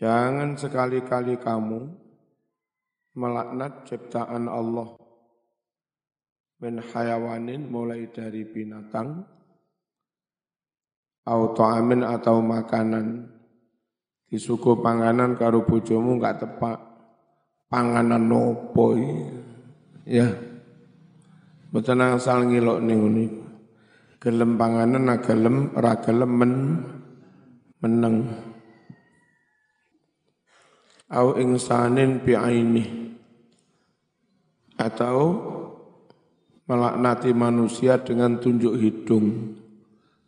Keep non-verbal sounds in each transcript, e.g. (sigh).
Jangan sekali-kali kamu melaknat ciptaan Allah min hayawanin mulai dari binatang atau amin atau makanan. Di suku panganan karo bojomu enggak tepak panganan nopo ya. Betul asal ngilok ning ngene gelem panganan gelem ra gelem men meneng au insanin bi'aini atau melaknati manusia dengan tunjuk hidung.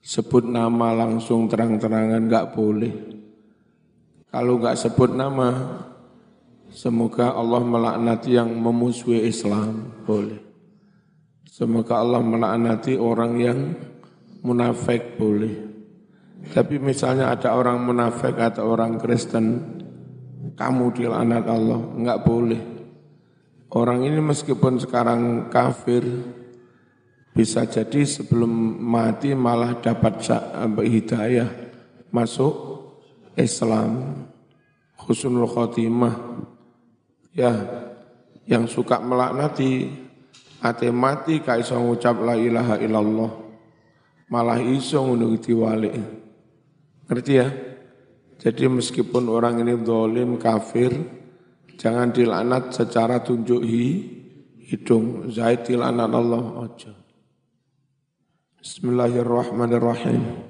Sebut nama langsung terang-terangan nggak boleh. Kalau nggak sebut nama semoga Allah melaknati yang memusuhi Islam. Boleh. Semoga Allah melaknati orang yang munafik boleh. Tapi misalnya ada orang munafik atau orang Kristen kamu dilaknat Allah, enggak boleh. Orang ini meskipun sekarang kafir, bisa jadi sebelum mati malah dapat hidayah masuk Islam. Husnul khotimah. Ya, yang suka melaknati, ate mati kaiso ngucap la ilaha illallah. Malah iso ngono diwalik. Ngerti ya? Jadi meskipun orang ini dolim, kafir, jangan dilaknat secara tunjuk hi, hidung. Zaid dilaknat Allah aja. Bismillahirrahmanirrahim.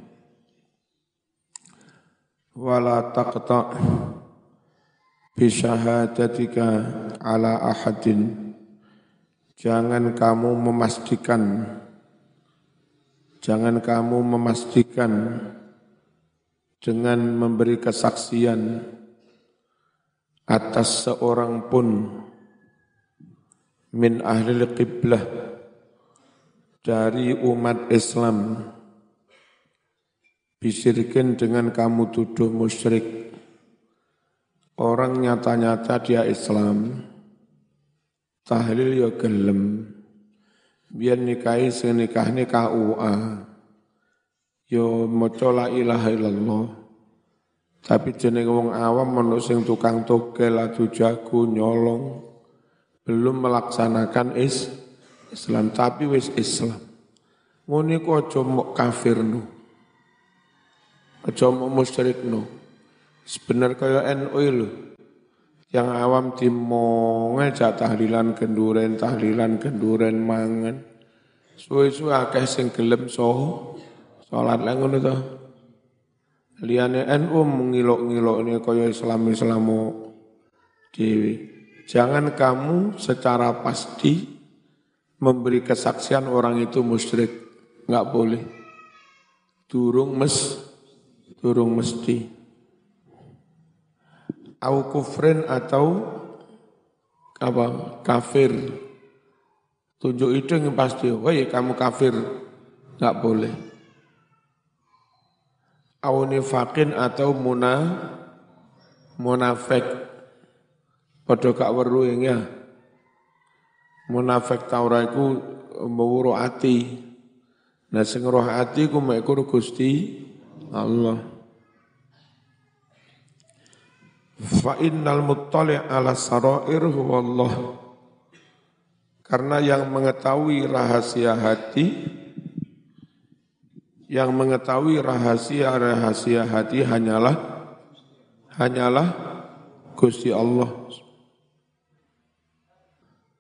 Wala taqta' bisyahadatika ala ahadin. Jangan kamu memastikan, jangan kamu memastikan dengan memberi kesaksian atas seorang pun min ahli qiblah dari umat Islam. Bisirkin dengan kamu tuduh musyrik. Orang nyata-nyata dia Islam. Tahlil ya gelem. Biar nikahi senikah nikah UA yo maca la ilaha illallah tapi jeneng wong awam sing tukang togel adu jago nyolong belum melaksanakan is Islam. Tapi wis Islam. Ngene kok aja mok kafir no aja mok musyrik no sebenar kaya NU lho. Yang awam timong aja tahlilan kenduren tahlilan kenduren mangan. Suwe-suwe akeh sing gelem soho Sholat lah ngono to. Liyane NU mengilok-ngilok ini kaya Islam-Islamu dewi. Jangan kamu secara pasti memberi kesaksian orang itu musyrik. Enggak boleh. Durung mes, durung mesti. Au kufrin atau apa kafir. Tunjuk itu yang pasti, wah kamu kafir. Enggak boleh au nifakin atau muna munafik. Padha gak weru ya. Munafik taura iku mburu ati. Nah sing roh ati ku mek Gusti Allah. Fa innal muttali ala sarair huwa Allah karena yang mengetahui rahasia hati yang mengetahui rahasia-rahasia hati hanyalah hanyalah Gusti Allah.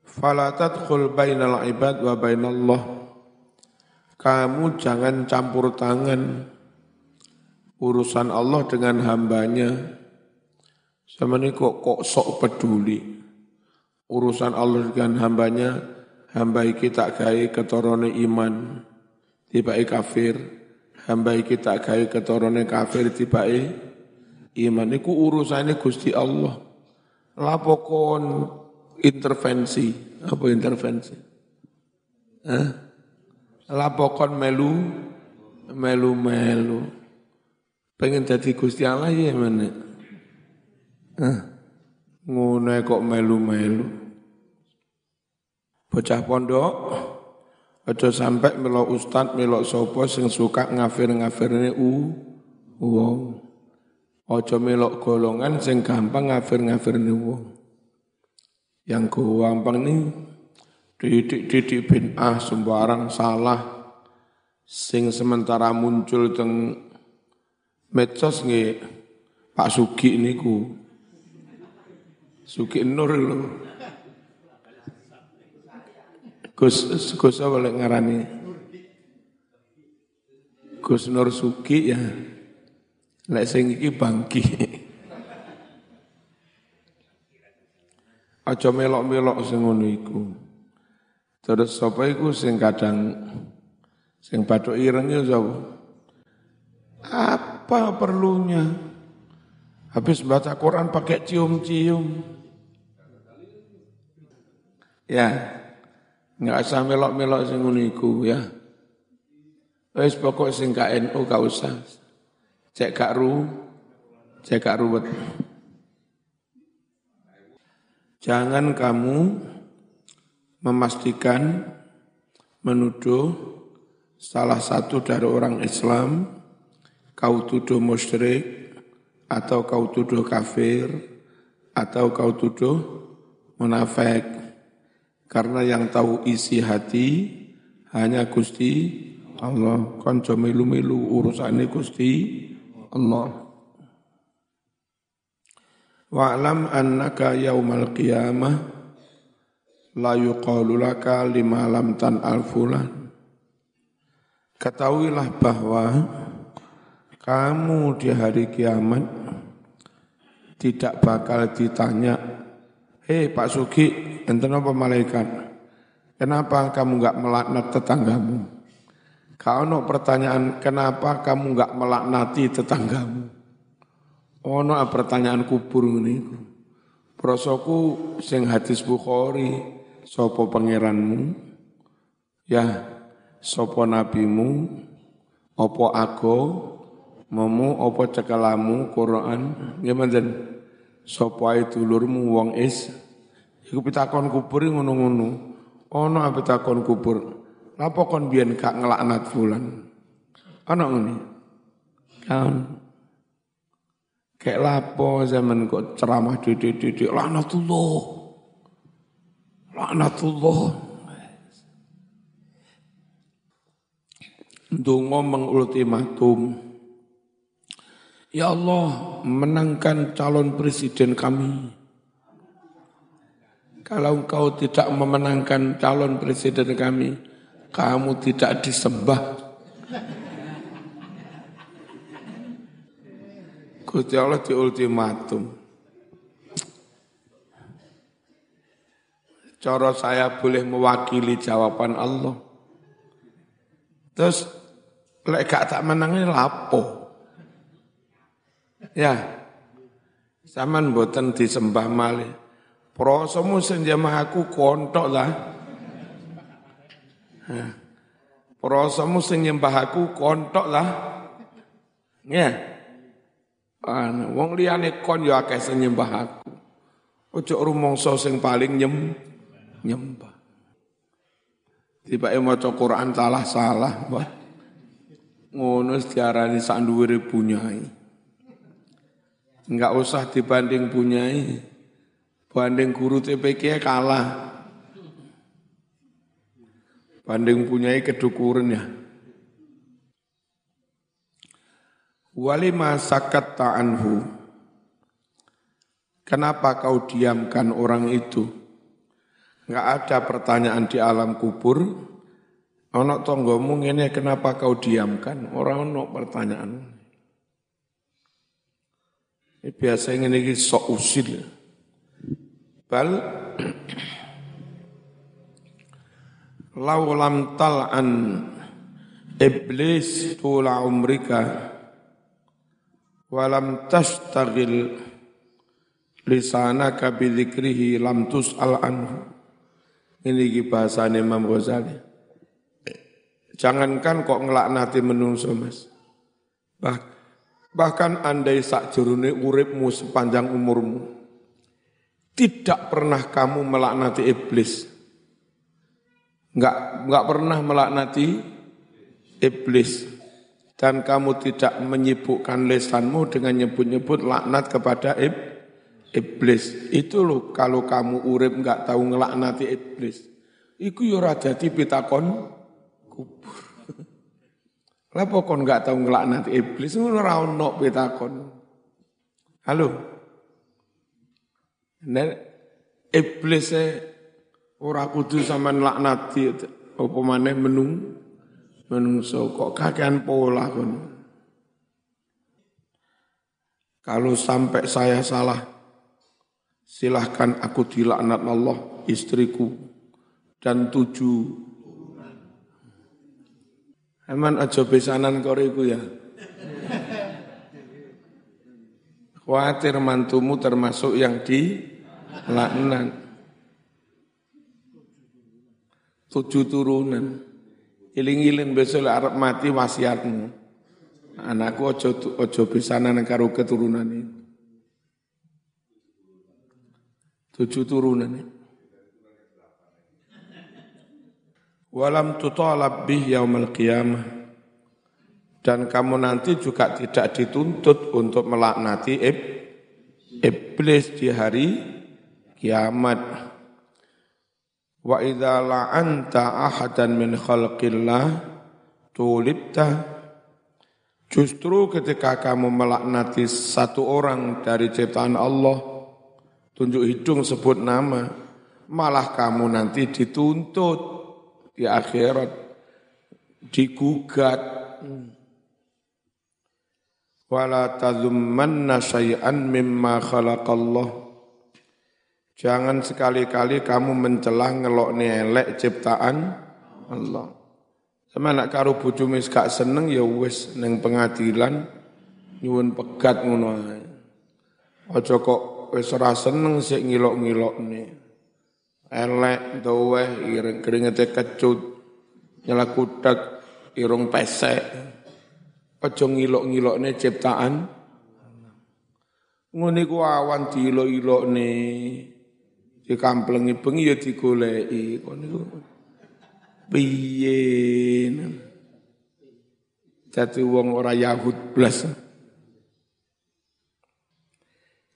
Fala tadkhul bainal ibad wa bainallah. Kamu jangan campur tangan urusan Allah dengan hambanya. Sama ini kok, kok sok peduli. Urusan Allah dengan hambanya, hamba kita gaya ketorone iman, tiba kafir, hamba iki tak gawe ketorone kafir tibake iman iku urusane Gusti Allah. Lapokon intervensi, apa intervensi? Eh? Lapokon melu melu-melu. Pengen jadi Gusti Allah ya mana? Eh? Ngono kok melu-melu. Bocah pondok Aja sampai melo ustad, melo sopo sing suka ngafir-ngafirne u wong. Ojo melok golongan sing gampang ngafir-ngafir wong. Yang gampang nih didik-didik bin ah sembarang salah sing sementara muncul teng medsos nggih Pak Sugi niku Sugi Nur lho Gus Gus apa ngarani Gus Nur Sugi ya Lek sing iki bangki. (laughs) Aja melok-melok sing ngono iku. Terus sapa iku sing kadang sing bathuk ireng ya sapa? Apa perlunya? Habis baca Quran pakai cium-cium. Ya, nggak usah melok-melok sing ngono ya. Wis pokok sing KNU gak usah. Cek gak ru, cek gak ruwet. Jangan kamu memastikan menuduh salah satu dari orang Islam kau tuduh musyrik atau kau tuduh kafir atau kau tuduh munafik karena yang tahu isi hati hanya Gusti Allah konco milu-milu urusannya Gusti Allah. Wa'lam annaka yaumal qiyamah la yuqalu laka lima lam tan alfulan. Ketahuilah bahwa kamu di hari kiamat tidak bakal ditanya, Hei Pak Sugi, enten apa malaikat? Kenapa kamu enggak melaknat tetanggamu? Kau no pertanyaan kenapa kamu enggak melaknati tetanggamu? Ono pertanyaan kubur ini. Prosoku sing hadis Bukhari, sopo pangeranmu? Ya, sopo nabimu? Opo aku? Momu opo cekalamu Quran? Gimana? Sopo ae dulurmu wong is? Iku pitakon kubur ngono-ngono. Ono pitakon kubur. Apa kon biyen gak ngelaknat fulan? Ana ngene. Kan Kayak lapo zaman kok ceramah didik-didik laknatullah. Laknatullah. Dungo mengultimatum. Ya Allah, menangkan calon presiden kami. Kalau engkau tidak memenangkan calon presiden kami, kamu tidak disembah. Gusti Allah di ultimatum. Cara saya boleh mewakili jawaban Allah. Terus lek gak tak menangi lapo. Ya. Zaman boten disembah malih. Prosomu senjamah aku kontok lah. Prosomu sing nyembah aku kontok lah. Ya. Anu, wong liyane kon yo akeh sing nyembah aku. Ojo rumangsa sing paling nyem nyembah. Tiba maca Quran salah-salah, wah. Ngono diarani sak dhuwure punyai. Enggak usah dibanding punyai. Banding guru TPK kalah banding punyai kedukuran ya. Walima sakat ta'anhu. Kenapa kau diamkan orang itu? Enggak ada pertanyaan di alam kubur. Ono tonggomu ini kenapa kau diamkan? Orang ono pertanyaan. Ini biasanya ini sok usil. Bal Lau lam tal'an iblis tula umrika walam tashtagil lisanaka bidzikrihi lam tus'al anhu. Ini bahasanya Imam Ghazali. Jangankan kok ngelaknati menungso mas. Bah, bahkan andai sak jurune uripmu sepanjang umurmu. Tidak pernah kamu melaknati iblis Enggak enggak pernah melaknati iblis. dan kamu tidak menyibukkan lesanmu dengan nyebut-nyebut laknat kepada ib, iblis. Itu loh kalau kamu urip nggak tahu ngelaknati iblis. Iku yura ya jadi pitakon kubur. Lah pokon nggak tahu ngelaknati iblis ora ono pitakon. Halo. Nek iblis ora kudu sampean laknati apa maneh menung menungso kok kakean pola kon. Kalau sampai saya salah, silahkan aku dilaknat Allah, istriku, dan tujuh. Eman aja besanan koriku ya. Khawatir mantumu termasuk yang di laknat. Tujuh turunan. Iling-iling besok Arab mati wasiatmu. Anakku ojo ojo besanan karo keturunan ini. Tujuh turunan ini. Walam tutalab bih yaumal qiyamah. Dan kamu nanti juga tidak dituntut untuk melaknati iblis di hari kiamat. Wa idza la'anta ahadan min khalqillah tulibta Justru ketika kamu melaknati satu orang dari ciptaan Allah, tunjuk hidung sebut nama, malah kamu nanti dituntut di akhirat, digugat. Wala tazummanna syai'an mimma khalaqallah Jangan sekali-kali kamu mencela ngelok elek ciptaan Allah. Sama nak karo bojomu gak seneng ya wis ning pengadilan nyuwun pegat ngono ae. Aja kok wis ora seneng sik ngilok-ngilokne. Elek doweh ireng keringete kecut nyelakutak irung pesek. Aja ngilok-ngilokne ciptaan Ngono iku awan diilok-ilokne dikamplengi bengi ya digoleki kon niku piye dadi wong ora Yahud blas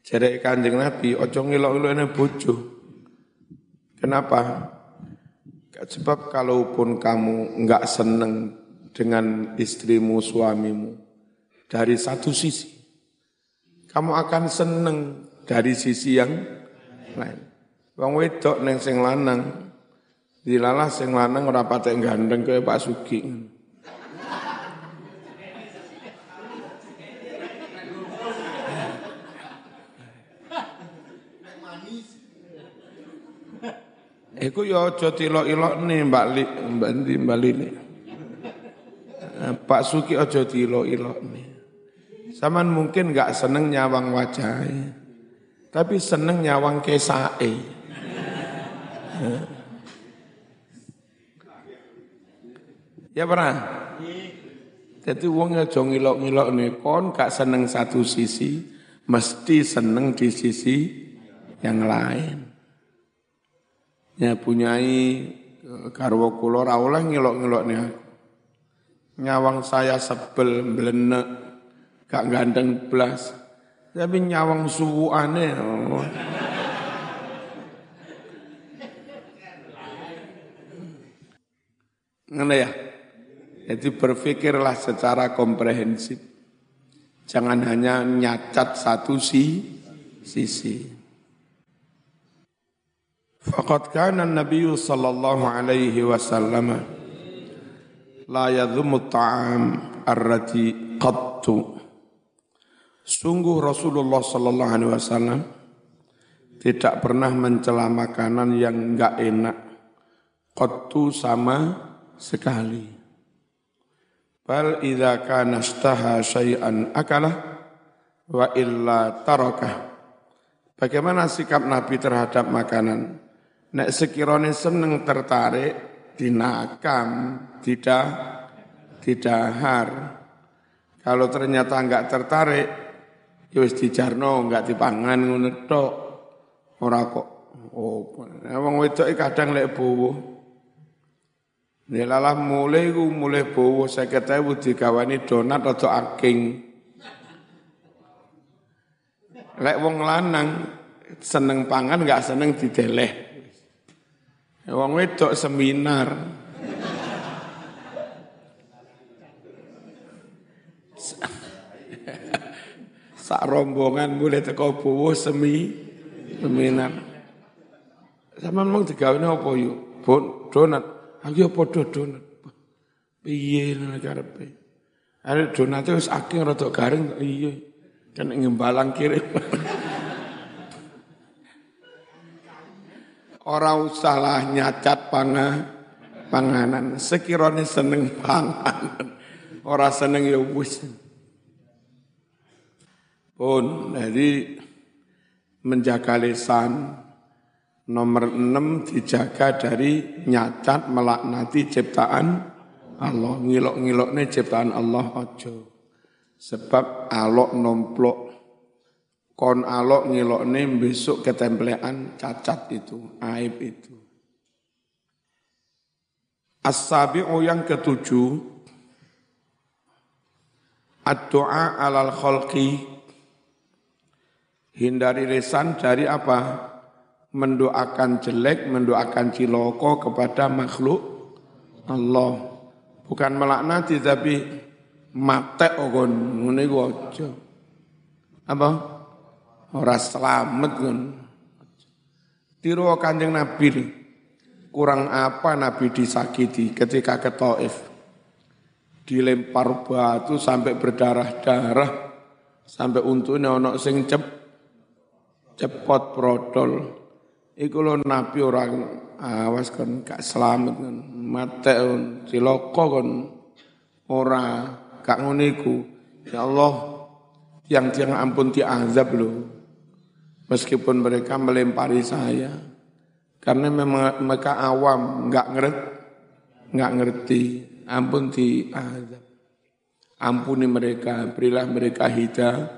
Jere kanjeng Nabi, ojo ngilok-ngilokne bojo. Kenapa? Sebab kalaupun kamu enggak seneng dengan istrimu, suamimu, dari satu sisi, kamu akan seneng dari sisi yang lain. Wong wedok neng sing lanang dilalah sing lanang ora patek gandeng kaya Pak Sugi. Iku ya aja tilok-ilokne Mbak Li, Mbak Ndi, Mbak Lili. Eh, Pak Suki aja tilok-ilokne. Saman mungkin nggak seneng nyawang wajahnya, tapi seneng nyawang kesae. Ya pernah? Jadi wong aja ngilok-ngilok nih, kon gak seneng satu sisi, mesti seneng di sisi yang lain. Ya punyai karwo kulo ora oleh ngilok-ngilok nih. Nyawang saya sebel mblenek, gak gandeng blas. Tapi nyawang suwu aneh. Oh. Ngono ya. Jadi berpikirlah secara komprehensif. Jangan hanya nyacat satu si, sisi. Faqad kana Nabi sallallahu alaihi wasallam la yadhumu ta'am ar-rati qattu. Sungguh Rasulullah sallallahu alaihi wasallam tidak pernah mencela makanan yang enggak enak. Qattu sama sekali. Bal idza kana istaha syai'an akalah wa illa tarakah. Bagaimana sikap Nabi terhadap makanan? Nek sekiranya seneng tertarik dinakam, tidak didahar. Kalau ternyata enggak tertarik, ya wis dijarno enggak dipangan ngono tok. Ora kok oh, wong wedoke kadang lek bowo Nilalah mulai ku mulai bawa seket ewu digawani donat atau aking. Lek wong lanang seneng pangan nggak seneng dideleh. Wong wedok seminar. Sak rombongan mulai teko bawa semi seminar. Sama mau digawani apa yuk? Donat. Aku ya padha donat. Piye nang karepe? Are donate wis akeh rada garing iya. Kan ngembalang kiri. Ora usahlah nyacat pangan panganan. Sekiranya seneng panganan. Ora seneng ya wis. Pun, jadi menjaga lisan, Nomor enam dijaga dari nyacat melaknati ciptaan Allah. Ngilok-ngilok ini ciptaan Allah ojo. Sebab alok nomplok. Kon alok ngilok ini besok ketemplean cacat itu, aib itu. As-sabi'u yang ketujuh. Ad-do'a alal khalqi. Hindari lisan dari apa? Mendoakan jelek, mendoakan ciloko kepada makhluk Allah. Bukan melaknati tapi mate ogon ngene aja. Apa? Ora selamat kan. Tiru Kanjeng Nabi kurang apa Nabi disakiti ketika ke Taif. Dilempar batu sampai berdarah-darah sampai untune ono sing cep cepot prodol. Iku lo nabi orang awas kan gak selamat kan mate on ciloko kan ora gak ngoniku ya Allah yang tiang ampun ti azab lo meskipun mereka melempari saya. Karena memang mereka awam nggak ngerti nggak ngerti. Ampun ti azab ampuni mereka berilah mereka hidayah.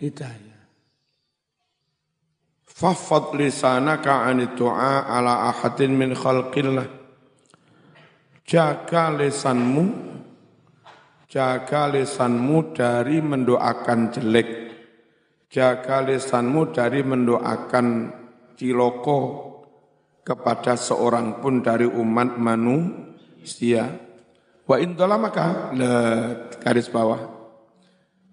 Hidayah Fafad lisanaka anit du'a ala ahadin min khalqillah. Jaga lisanmu, jaga lisanmu dari mendoakan jelek. Jaga lisanmu dari mendoakan ciloko kepada seorang pun dari umat manusia. Wa intola maka, garis bawah.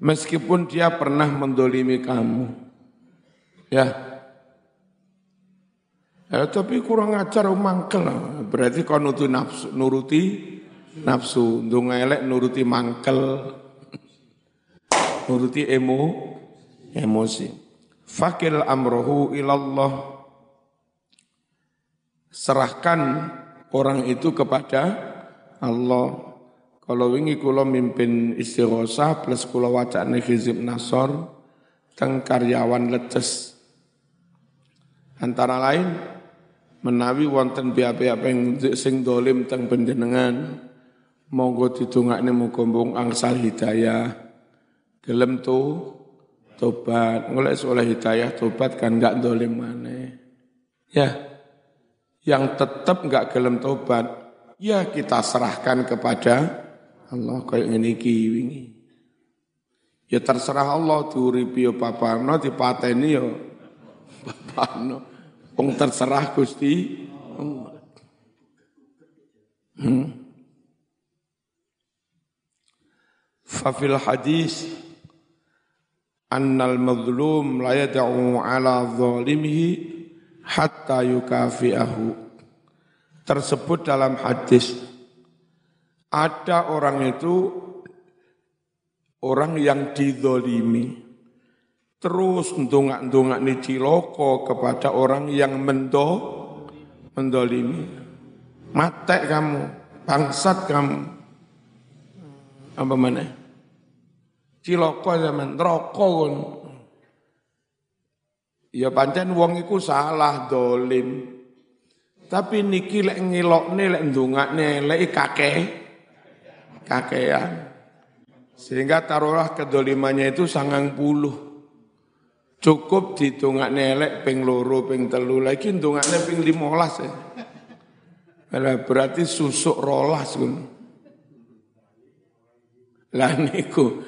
Meskipun dia pernah mendolimi kamu. Ya, Ya, tapi kurang ajar mangkel. Berarti kau nuruti nafsu, nuruti nafsu. Dunga elek nuruti mangkel. (laughs) Nuruti emo, emosi. Fakil amrohu ilallah. Serahkan orang itu kepada Allah. Kalau wingi kula mimpin istighosa plus kula wacane hizib nasor teng karyawan leces. Antara lain menawi wonten pihak-pihak sing dolim teng panjenengan monggo didongakne muga angsal hidayah. Gelem tu tobat. Ngoleh oleh hidayah tobat kan enggak dolim mana ya yang tetap enggak gelem tobat ya kita serahkan kepada Allah kayak ini kiwingi ya terserah Allah diuripi yo papano dipateni yo papano Wong terserah Gusti Hmm. Fafil hadis annal mazlum la yad'u ala zalimihi hatta yukafi'ahu. Tersebut dalam hadis ada orang itu orang yang didolimi terus ndongak-ndongak ni ciloko kepada orang yang mendo mendolimi. Matek kamu, bangsat kamu. Apa mana? Ciloko zaman rokok Ya pancen wong salah dolim. Tapi niki lek ngilokne lek ndongakne lek kakek kakean. Sehingga taruhlah kedolimannya itu sangang puluh. Cukup ditungak nelek ping loro ping telu lagi tungak ping limolas ya. berarti susuk rolas kun. Lah niku.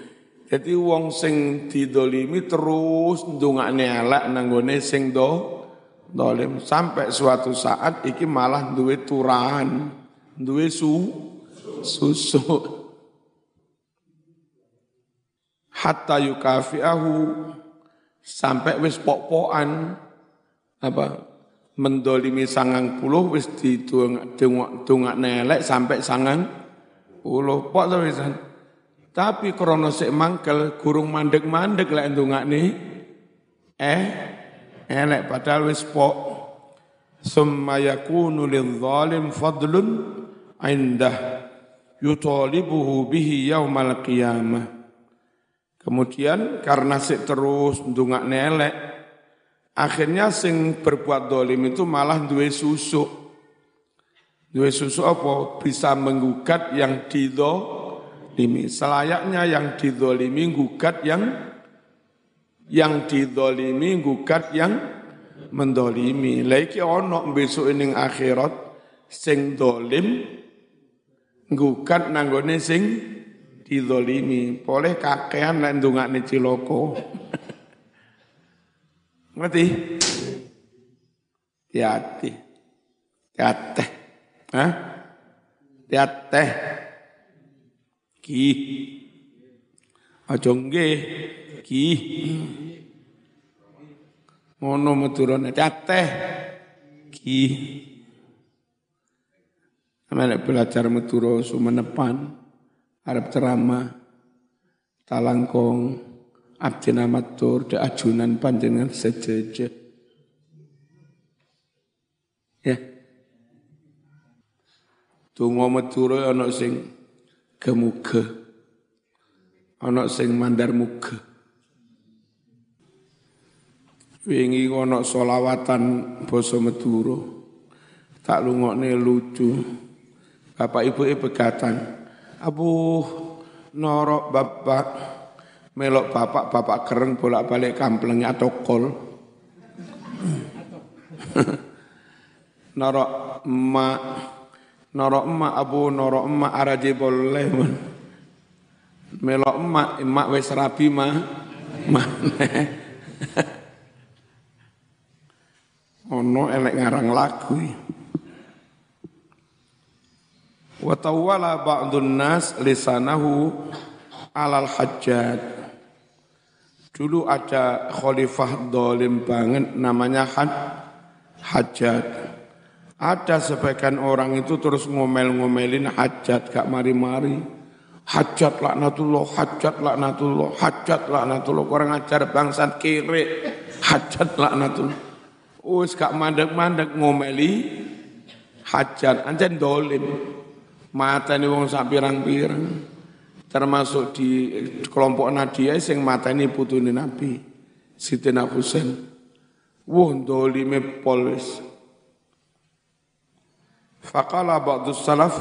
Jadi wong sing didolimi terus ndongakne elek nanggone sing do dolim sampai suatu saat iki malah duwe turahan, duwe su susu. Hatta yukafiahu sampai wis pok-pokan apa mendolimi sangang puluh wis ditungak nelek sampai sangang puluh pok to wisan. Tapi krono sik mangkel gurung mandek-mandek lek nih eh elek padahal wis pok. Summa yakunu lidh-dhalim fadlun indah yutalibuhu bihi yaumal qiyamah. Kemudian karena sik terus ndungak nelek Akhirnya sing berbuat dolim itu malah duwe susu. Duwe susu apa? Bisa menggugat yang didolimi. Selayaknya yang didolimi gugat yang yang didolimi gugat yang mendolimi. Lagi ono besok ini akhirat sing dolim gugat nanggone sing didolimi. Boleh kakean lan ndongakne ciloko. Ngerti? Hati-hati. Hati. Hah? Hati. Ki. Aja. Ki. Ngono meturane hati. Ki. Amalek belajar meturo sumenepan, arep ceramah, talangkong, abdi namatur de ajunan panjenengan sejeje. Ya. Tunggu meturo ana sing gemuge. Ana sing mandar muge. Wingi ana solawatan basa Madura. Tak lungokne lucu. Bapak ibu ibu pegatan. Abu norok bapak melok bapak, bapak keren bolak-balik kamplengnya atau kol. (laughs) norok emak, norok emak abu, norok emak araji boleh. Melok emak, emak wes rapi mah, mana? (laughs) Ono elek ngarang lagu. Wa tawwala ba'dun nas lisanahu alal hajjat Dulu ada khalifah dolim banget namanya had, Hajat. Ada sebagian orang itu terus ngomel-ngomelin hajat gak mari-mari. Hajat laknatullah, hajat laknatullah, hajat laknatullah. Orang ajar bangsat kiri, hajat laknatullah. Us gak mandek-mandek ngomeli hajat. Anjan dolim. Mata ini wong sak pirang-pirang. Termasuk di kelompok Nadia yang mata ini putune Nabi Siti Husain. Wah dolime polis Faqala ba'du salaf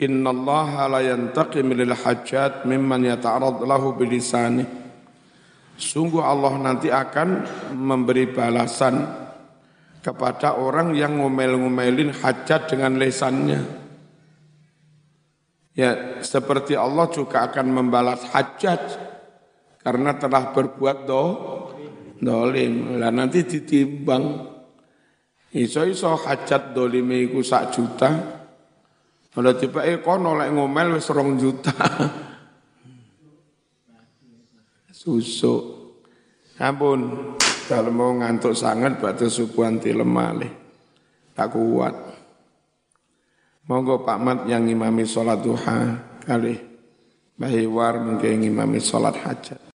Inna Allah la yantaqim lil hajat mimman yata'arad lahu bilisani Sungguh Allah nanti akan memberi balasan kepada orang yang ngomel-ngomelin hajat dengan lesannya. Ya, seperti Allah juga akan membalas hajat karena telah berbuat do, dolim. Lah nanti ditimbang. Iso-iso hajat dolime iku sak juta. Kalau tiba eh kono lek ngomel wis rong juta. (laughs) Susu. Ampun, kalau mau ngantuk sangat batu lemah Tak kuat. Monggo Pak Mat yang imami sholat duha kali Bahiwar mungkin imami sholat hajat.